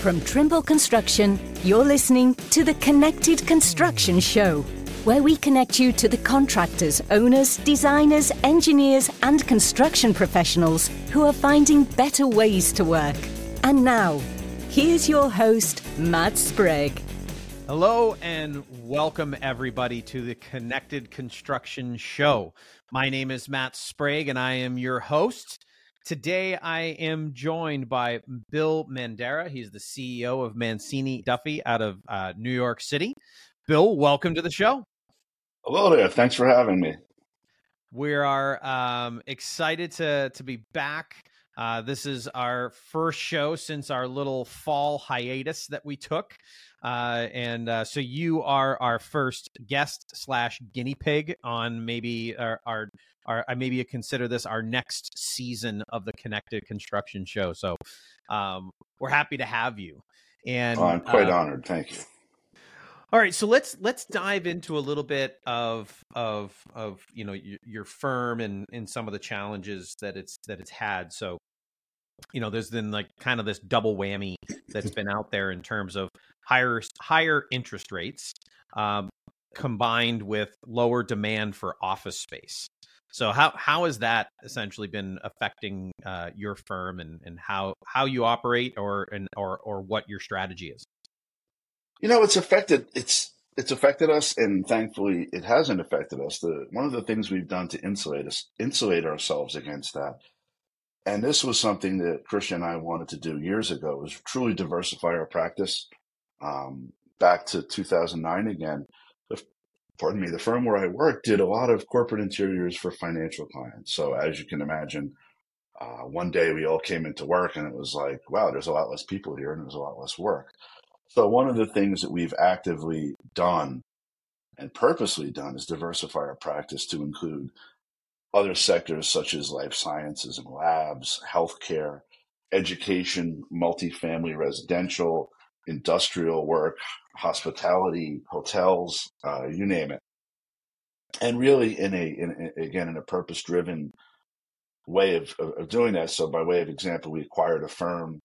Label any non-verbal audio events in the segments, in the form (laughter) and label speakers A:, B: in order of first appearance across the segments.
A: From Trimble Construction, you're listening to the Connected Construction Show, where we connect you to the contractors, owners, designers, engineers, and construction professionals who are finding better ways to work. And now, here's your host, Matt Sprague.
B: Hello and welcome everybody to the Connected Construction Show. My name is Matt Sprague and I am your host. Today, I am joined by Bill Mandara. He's the CEO of Mancini Duffy out of uh, New York City. Bill, welcome to the show.
C: Hello there. Thanks for having me.
B: We are um, excited to to be back. Uh, this is our first show since our little fall hiatus that we took. Uh, and uh, so you are our first guest slash guinea pig on maybe our, our, our I maybe consider this our next season of the Connected Construction Show. So um, we're happy to have you. And
C: oh, I'm quite
B: uh,
C: honored. Thank you.
B: All right, so let's let's dive into a little bit of of of you know your, your firm and and some of the challenges that it's that it's had. So you know, there's been like kind of this double whammy that's been out there in terms of higher higher interest rates um, combined with lower demand for office space. So how how has that essentially been affecting uh, your firm and, and how how you operate or and or or what your strategy is?
C: You know, it's affected it's it's affected us, and thankfully, it hasn't affected us. The one of the things we've done to insulate us insulate ourselves against that and this was something that Christian and I wanted to do years ago, was truly diversify our practice. Um, back to 2009 again, pardon me, the firm where I worked did a lot of corporate interiors for financial clients. So as you can imagine, uh, one day we all came into work and it was like, wow, there's a lot less people here and there's a lot less work. So one of the things that we've actively done and purposely done is diversify our practice to include other sectors such as life sciences and labs, healthcare, education, multifamily residential, industrial work, hospitality, hotels, uh, you name it. And really, in a in, again in a purpose driven way of, of doing that. So, by way of example, we acquired a firm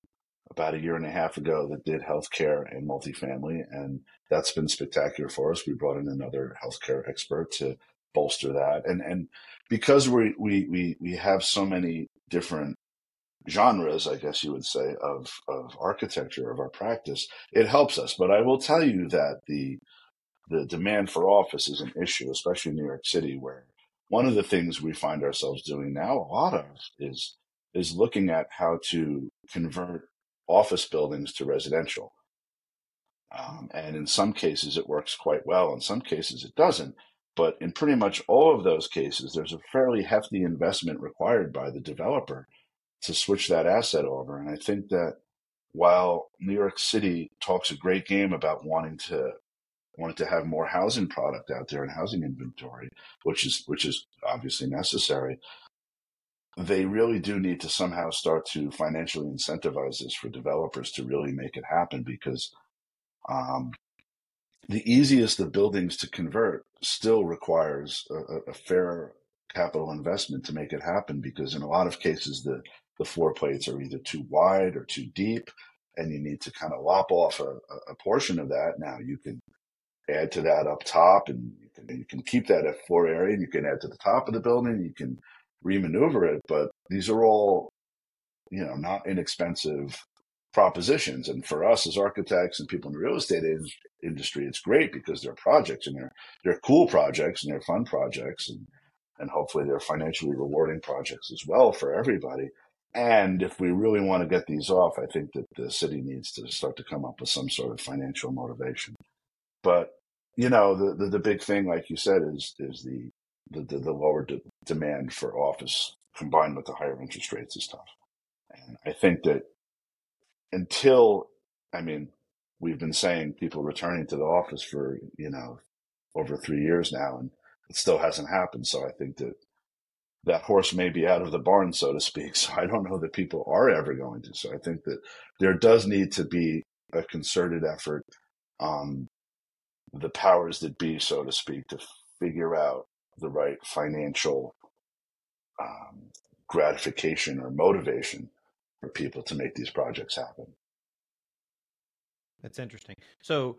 C: about a year and a half ago that did healthcare and multifamily, and that's been spectacular for us. We brought in another healthcare expert to bolster that, and and because we we we we have so many different genres, I guess you would say, of of architecture of our practice, it helps us. But I will tell you that the the demand for office is an issue, especially in New York City, where one of the things we find ourselves doing now a lot of is is looking at how to convert office buildings to residential. Um, and in some cases, it works quite well. In some cases, it doesn't. But in pretty much all of those cases, there's a fairly hefty investment required by the developer to switch that asset over. And I think that while New York City talks a great game about wanting to wanting to have more housing product out there and housing inventory, which is which is obviously necessary, they really do need to somehow start to financially incentivize this for developers to really make it happen because um, the easiest of buildings to convert still requires a, a, fair capital investment to make it happen because in a lot of cases the the floor plates are either too wide or too deep and you need to kind of lop off a, a portion of that now you can add to that up top and you can, you can keep that at floor area and you can add to the top of the building you can remaneuver it but these are all you know not inexpensive propositions. And for us as architects and people in the real estate industry, it's great because they're projects and they're they're cool projects and they're fun projects and and hopefully they're financially rewarding projects as well for everybody. And if we really want to get these off, I think that the city needs to start to come up with some sort of financial motivation. But you know, the the, the big thing, like you said, is is the the, the, the lower de- demand for office combined with the higher interest rates is tough. And I think that until, I mean, we've been saying people returning to the office for, you know, over three years now, and it still hasn't happened. So I think that that horse may be out of the barn, so to speak. (laughs) So I don't know that people are ever going to. So I think that there does need to be a concerted effort on the powers that be, so to speak, to figure out the right financial um, gratification or motivation for people to make these projects happen.
B: That's interesting. So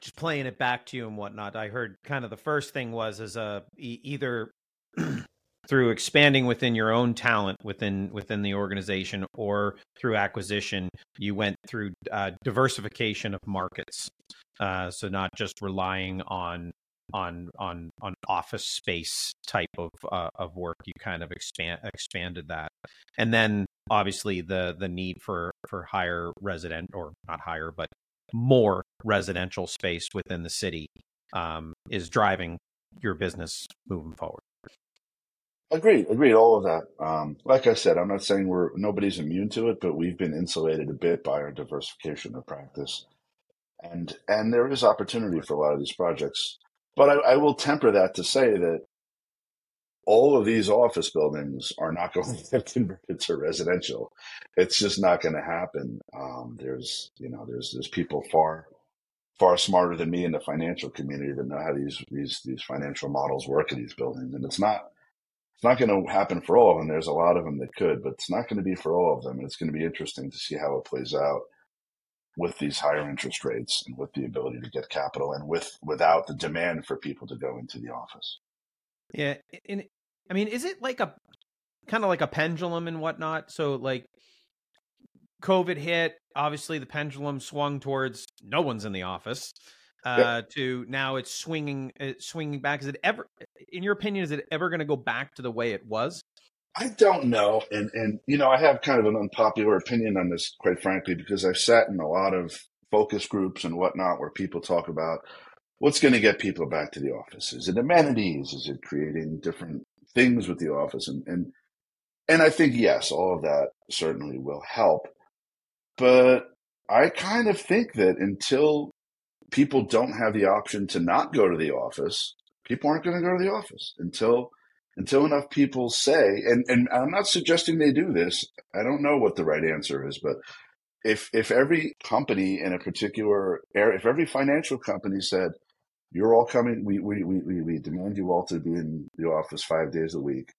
B: just playing it back to you and whatnot, I heard kind of the first thing was as a either (clears throat) through expanding within your own talent within within the organization or through acquisition, you went through uh, diversification of markets. Uh, so not just relying on on on on office space type of uh, of work, you kind of expand expanded that, and then obviously the the need for for higher resident or not higher but more residential space within the city um, is driving your business moving forward.
C: Agreed, agreed. All of that. Um, like I said, I'm not saying we're nobody's immune to it, but we've been insulated a bit by our diversification of practice, and and there is opportunity for a lot of these projects. But I, I will temper that to say that all of these office buildings are not (laughs) going to get converted to residential. It's just not going to happen. Um, there's, you know, there's there's people far far smarter than me in the financial community that know how these these these financial models work in these buildings, and it's not it's not going to happen for all of them. There's a lot of them that could, but it's not going to be for all of them. And it's going to be interesting to see how it plays out with these higher interest rates and with the ability to get capital and with without the demand for people to go into the office.
B: Yeah, and I mean, is it like a kind of like a pendulum and whatnot? So like COVID hit, obviously the pendulum swung towards no one's in the office. Uh, to now it's swinging, it's swinging back. Is it ever, in your opinion, is it ever going to go back to the way it was?
C: I don't know, and and you know, I have kind of an unpopular opinion on this, quite frankly, because I've sat in a lot of focus groups and whatnot where people talk about what's going to get people back to the office. Is it amenities? Is it creating different things with the office? And and and I think yes, all of that certainly will help. But I kind of think that until people don't have the option to not go to the office, people aren't going to go to the office until until enough people say and and I'm not suggesting they do this. I don't know what the right answer is, but if if every company in a particular area, if every financial company said, you're all coming. We, we, we, we demand you all to be in the office five days a week.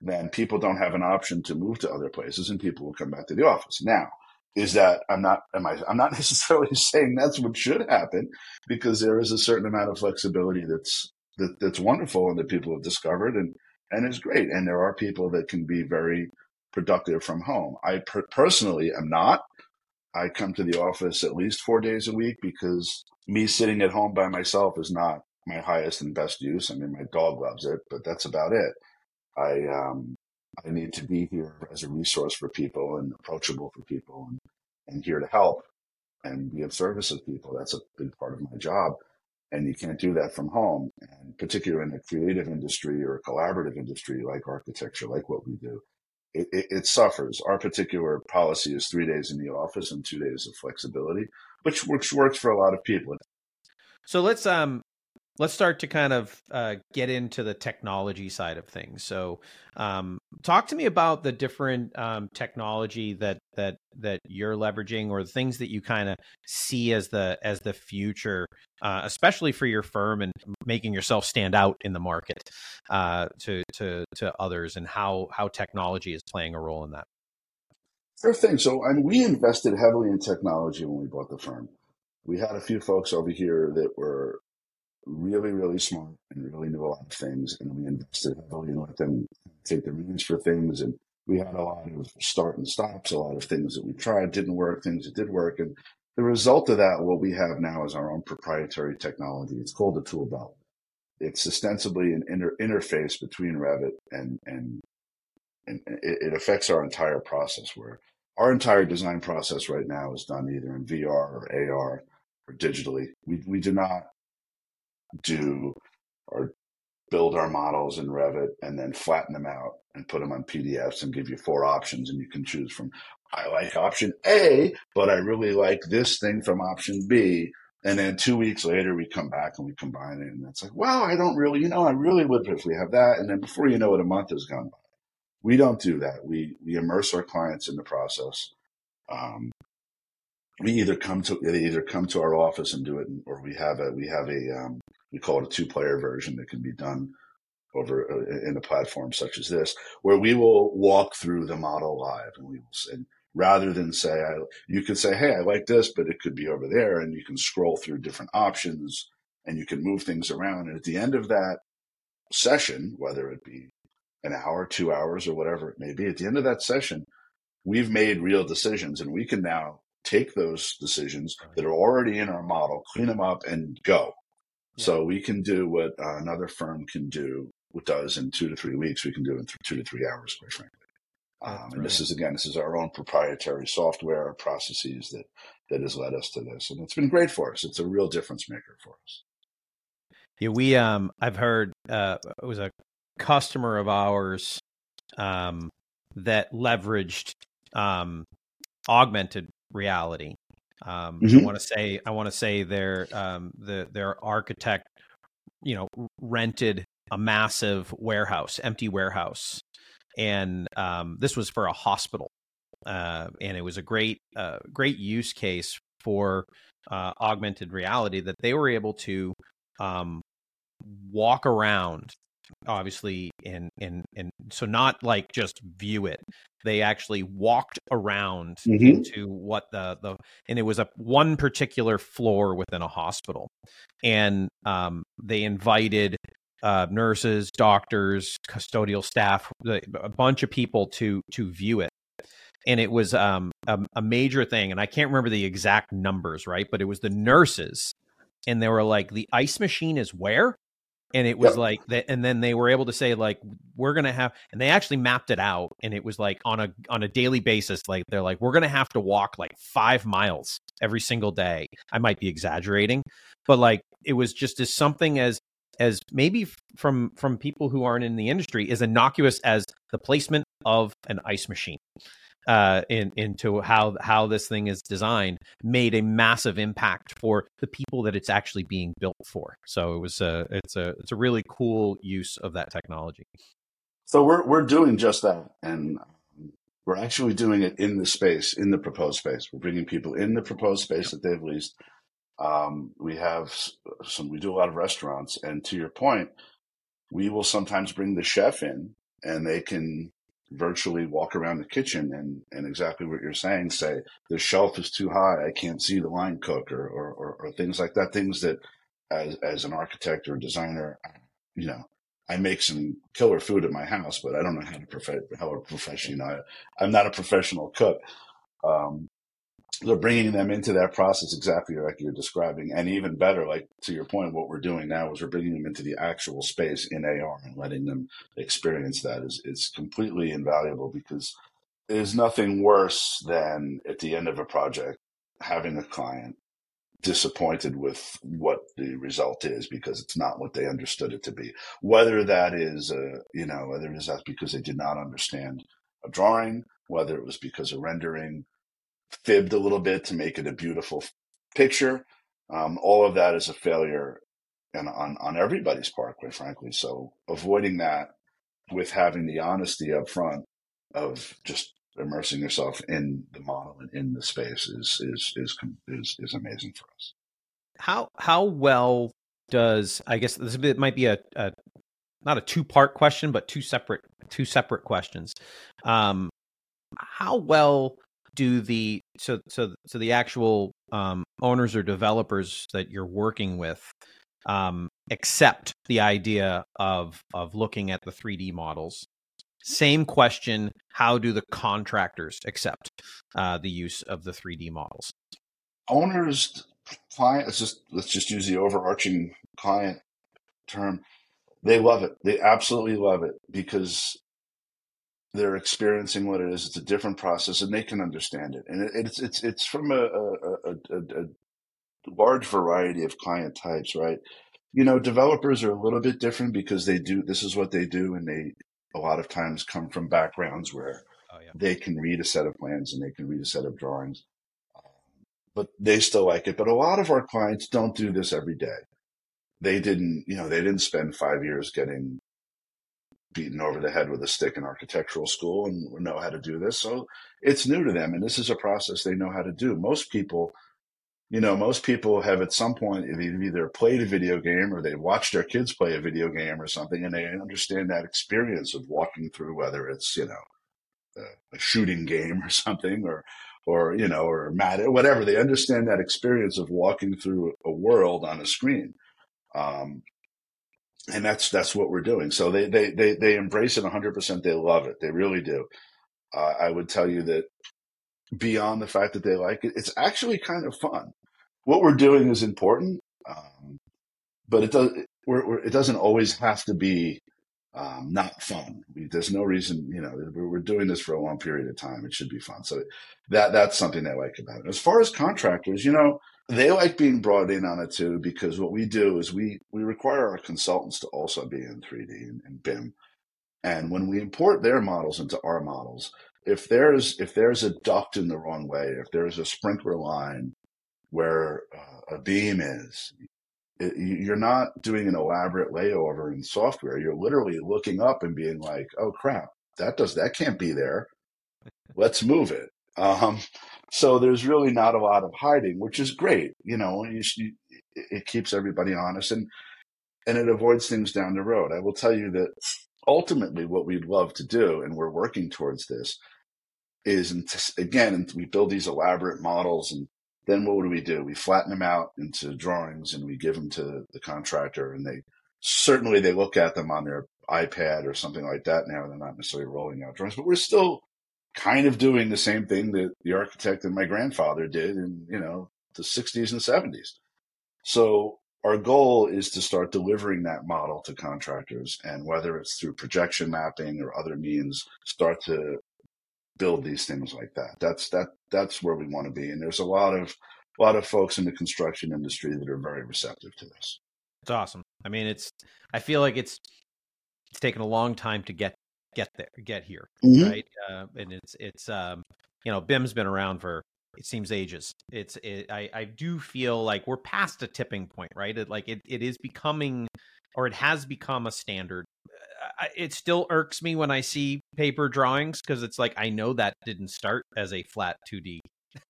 C: Then people don't have an option to move to other places and people will come back to the office. Now, is that I'm not am I I'm not (laughs) necessarily saying that's what should happen because there is a certain amount of flexibility that's that, that's wonderful and that people have discovered and and is great and there are people that can be very productive from home. I per- personally am not. I come to the office at least 4 days a week because me sitting at home by myself is not my highest and best use. I mean, my dog loves it, but that's about it. I um, I need to be here as a resource for people and approachable for people and, and here to help and be of service to people. That's a big part of my job. And you can't do that from home. And particularly in a creative industry or a collaborative industry like architecture, like what we do, it, it, it, suffers. Our particular policy is three days in the office and two days of flexibility which works works for a lot of people.
B: So let's um let's start to kind of uh, get into the technology side of things. So, um, talk to me about the different um, technology that that that you're leveraging, or the things that you kind of see as the as the future, uh, especially for your firm and making yourself stand out in the market uh, to to to others, and how how technology is playing a role in that.
C: Sure thing. So, and we invested heavily in technology when we bought the firm. We had a few folks over here that were really, really smart and really knew a lot of things, and we invested heavily and let them take the reins for things. And we had a lot of start and stops, a lot of things that we tried didn't work, things that did work, and the result of that, what we have now is our own proprietary technology. It's called the tool belt. It's ostensibly an inter- interface between Revit and and and it, it affects our entire process where our entire design process right now is done either in VR or AR or digitally. We, we do not do or build our models in Revit and then flatten them out and put them on PDFs and give you four options and you can choose from I like option A, but I really like this thing from option B. And then two weeks later, we come back and we combine it. And it's like, well, I don't really, you know, I really would if we have that. And then before you know it, a month has gone by. We don't do that. We we immerse our clients in the process. Um, we either come to they either come to our office and do it, or we have a we have a um, we call it a two player version that can be done over uh, in a platform such as this, where we will walk through the model live and we will and rather than say, I, you could say, Hey, I like this, but it could be over there. And you can scroll through different options and you can move things around. And at the end of that session, whether it be an hour, two hours, or whatever it may be, at the end of that session, we've made real decisions and we can now take those decisions that are already in our model, clean them up and go. Yeah. So we can do what uh, another firm can do, what does in two to three weeks, we can do in th- two to three hours, quite frankly. Um, and this is again, this is our own proprietary software processes that that has led us to this, and it's been great for us. It's a real difference maker for us.
B: Yeah, we um, I've heard uh, it was a customer of ours um, that leveraged um, augmented reality. Um, mm-hmm. I want to say I want to say their um, the their architect, you know, rented a massive warehouse, empty warehouse, and um, this was for a hospital, uh, and it was a great uh, great use case for uh, augmented reality that they were able to um, walk around obviously and and and so not like just view it they actually walked around mm-hmm. into what the the and it was a one particular floor within a hospital. And um, they invited uh, nurses doctors custodial staff a bunch of people to to view it. And it was um, a, a major thing and i can't remember the exact numbers right? But it was the nurses and they were like the ice machine is where and it was yep. like that and then they were able to say like we're gonna have and they actually mapped it out and it was like on a on a daily basis like they're like we're gonna have to walk like five miles every single day i might be exaggerating but like it was just as something as as maybe from from people who aren't in the industry as innocuous as the placement of an ice machine uh, in, into how how this thing is designed made a massive impact for the people that it's actually being built for. So it was a it's a it's a really cool use of that technology.
C: So we're we're doing just that, and we're actually doing it in the space, in the proposed space. We're bringing people in the proposed space that they've leased. Um, we have some. We do a lot of restaurants, and to your point, we will sometimes bring the chef in, and they can virtually walk around the kitchen and, and exactly what you're saying, say the shelf is too high, I can't see the line cook or, or, or, or things like that, things that as, as an architect or designer, you know, I make some killer food at my house, but I don't know how to prof- how a profession, you know, I, I'm not a professional cook. Um, they're bringing them into that process exactly like you're describing. And even better like to your point what we're doing now is we're bringing them into the actual space in ar and letting them experience that is it's completely invaluable because there's nothing worse than at the end of a project having a client disappointed with what the result is because it's not what they understood it to be. Whether that is uh, you know whether it is that because they did not understand a drawing whether it was because of rendering fibbed a little bit to make it a beautiful picture. Um, all of that is a failure and on, on everybody's part, quite frankly. So avoiding that with having the honesty up front of just immersing yourself in the model and in the space is is is is, is amazing for us.
B: How how well does I guess this might be a, a not a two part question, but two separate two separate questions. Um, how well do the so so so the actual um, owners or developers that you're working with um, accept the idea of of looking at the 3D models? Same question: How do the contractors accept uh, the use of the 3D models?
C: Owners, client. Let's just let's just use the overarching client term. They love it. They absolutely love it because they're experiencing what it is. It's a different process, and they can understand it. And it, it's it's it's from a, a, a, a, large variety of client types, right? You know, developers are a little bit different because they do this is what they do, and they a lot of times come from backgrounds where oh, yeah. they can read a set of plans and they can read a set of drawings, um, but they still like it. But a lot of our clients don't do this every day. They didn't, you know, they didn't spend five years getting beaten over the head with a stick in architectural school and know how to do this. So it's new to them. And this is a process they know how to do. Most people, you know, most people have at some point either played a video game or they've watched their kids play a video game or something and they understand that experience of walking through whether it's, you know, a shooting game or (laughs) something, or or you know, or mad whatever. They understand that experience of walking through a world on a screen. Um, and that's that's what we're doing. So they they they they embrace it 100. percent They love it. They really do. Uh, I would tell you that beyond the fact that they like it, it's actually kind of fun. What we're doing is important, um, but it does we're, we're, it doesn't always have to be um, not fun. We, there's no reason, you know, we're, we're, doing this for a long period of time. It should be fun. So that that's something they like about it. As far as contractors, you know, they like being brought in on it too because what we do is we we require our consultants to also be in 3D and, and BIM. And when we import their models into our models, if there's if there's a duct in the wrong way, if there's a sprinkler line where uh, a beam is, it, you're not doing an elaborate layover in software. You're literally looking up and being like, "Oh crap, that does that can't be there. Let's move it." Um, so there's really not a lot of hiding, which is great. You know, you, you, it keeps everybody honest and and it avoids things down the road. I will tell you that ultimately, what we'd love to do, and we're working towards this, is again, we build these elaborate models and then what do we do? We flatten them out into drawings and we give them to the contractor and they certainly they look at them on their iPad or something like that now. They're not necessarily rolling out drawings, but we're still kind of doing the same thing that the architect and my grandfather did in, you know, the 60s and 70s. So our goal is to start delivering that model to contractors and whether it's through projection mapping or other means, start to build these things like that. That's that that's where we want to be. And there's a lot of a lot of folks in the construction industry that are very receptive to this.
B: It's awesome. I mean, it's I feel like it's it's taken a long time to get get there, get here, mm-hmm. right? Uh, and it's it's um, you know, BIM's been around for it seems ages. It's it, I I do feel like we're past a tipping point, right? It like it it is becoming or it has become a standard it still irks me when I see paper drawings because it's like I know that didn't start as a flat 2D.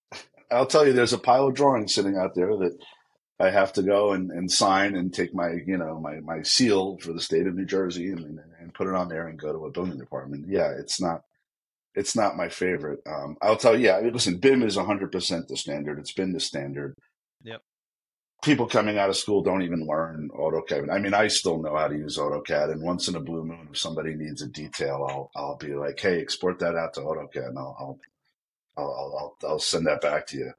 B: (laughs)
C: I'll tell you, there's a pile of drawings sitting out there that I have to go and, and sign and take my you know my my seal for the state of New Jersey and, and put it on there and go to a building department. Yeah, it's not it's not my favorite. Um, I'll tell you, yeah, listen, BIM is 100% the standard. It's been the standard.
B: Yep
C: people coming out of school don't even learn AutoCAD. I mean, I still know how to use AutoCAD, and once in a blue moon, if somebody needs a detail, I'll I'll be like, hey, export that out to AutoCAD, and I'll I'll I'll, I'll, I'll send that back to you.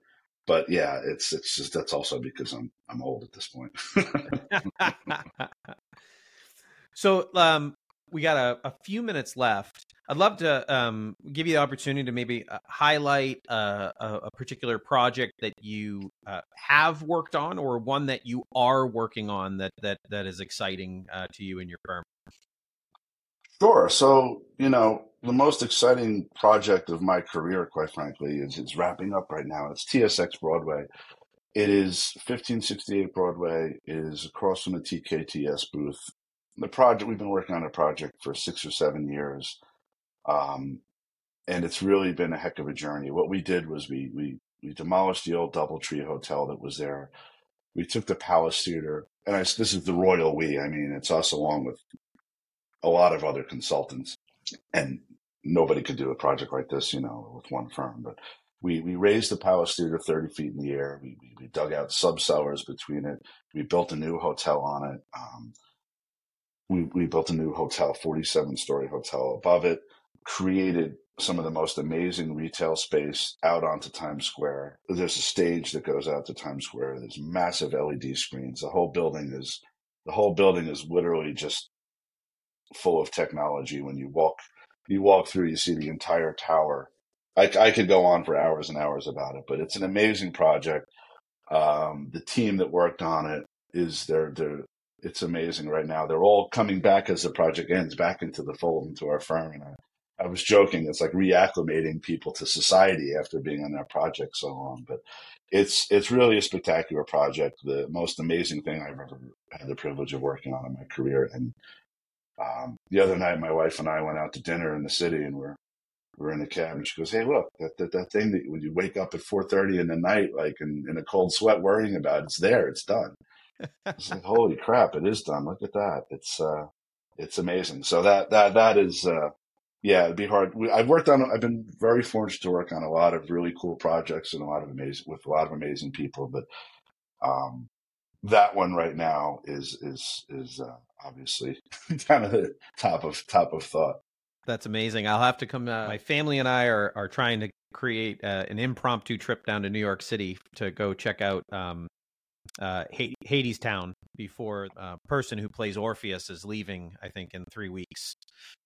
C: But yeah, it's it's just that's also because I'm I'm old at this point. (laughs)
B: so um, we got a, a, few minutes left. I'd love to um, give you the opportunity to maybe uh, highlight uh, a, a, particular project that you uh, have worked on, or one that you are working on that that that is exciting uh, to you and your firm.
C: Sure. So you know, the most exciting project of my career, quite frankly, is is wrapping up right now. It's TSX Broadway. It is 1568 Broadway. It is across from the TKTS booth the project we've been working on a project for six or seven years, um, and it's really been a heck of a journey. What we did was we we we demolished the old DoubleTree Hotel that was there. We took the Palace Theater, and I, this is the royal we. I mean, it's us along with a lot of other consultants, and nobody could do a project like this, you know, with one firm. But we we raised the Palace Theater thirty feet in the air. We we, we dug out sub cellars between it. We built a new hotel on it. Um, we, we built a new hotel, 47 story hotel above it, created some of the most amazing retail space out onto Times Square. There's a stage that goes out to Times Square. There's massive LED screens. The whole building is the whole building is literally just full of technology. When you walk you walk through, you see the entire tower. I, I could go on for hours and hours about it, but it's an amazing project. Um, the team that worked on it is they're they're it's amazing right now. They're all coming back as the project ends back into the fold into our firm. And I, I was joking, it's like reacclimating people to society after being on that project so long. But it's it's really a spectacular project. The most amazing thing I've ever had the privilege of working on in my career. And um, the other night, my wife and I went out to dinner in the city, and we're we're in the cab, and she goes, "Hey, look, that that, that thing that when you wake up at four thirty in the night, like in, in a cold sweat, worrying about, it's there, it's done." it's like, (laughs) holy crap, it is done. Look at that. It's uh, it's amazing. So that that that is uh, yeah, it'd be hard. I've worked on. I've been very fortunate to work on a lot of really cool projects and a lot of amazing with a lot of amazing people. But um, that one right now is is is uh, obviously (laughs) kind of the top of top of thought.
B: That's amazing. I'll have to come. Uh, my family and I are are trying to create uh, an impromptu trip down to New York City to go check out um, uh, Hadestown before a uh, person who plays Orpheus is leaving. I think in three weeks.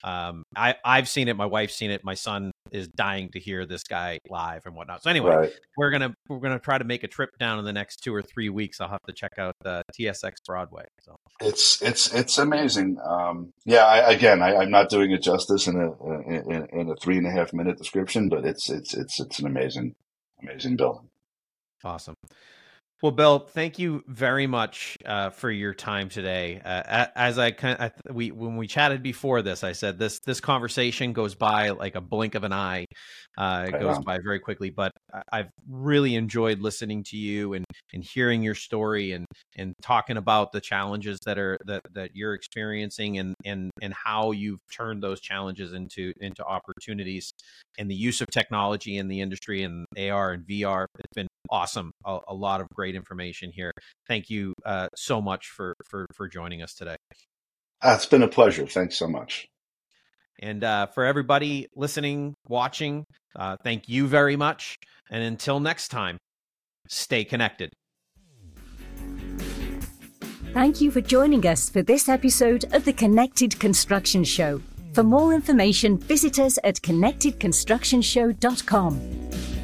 B: Um, I I've seen it. My wife's seen it. My son is dying to hear this guy live and whatnot. So anyway, right. we're gonna we're gonna try to make a trip down in the next two or three weeks. I'll have to check out the TSX Broadway. So
C: it's it's it's amazing. Um, yeah, I, again, I, am not doing it justice in a in, in a three and a half minute description, but it's it's it's it's an amazing amazing building.
B: Awesome. Well, Bill, thank you very much uh, for your time today. Uh, as I of, we when we chatted before this, I said this this conversation goes by like a blink of an eye. Uh, it goes by very quickly, but I've really enjoyed listening to you and and hearing your story and and talking about the challenges that are that that you're experiencing and and and how you've turned those challenges into into opportunities and the use of technology in the industry and AR and VR. It's been awesome. A, a lot of great information here. Thank you uh, so much for, for, for joining us today.
C: Uh, it's been a pleasure. Thanks so much.
B: And uh, for everybody listening, watching, uh, thank you very much. And until next time, stay connected.
A: Thank you for joining us for this episode of the Connected Construction Show. For more information, visit us at connectedconstructionshow.com.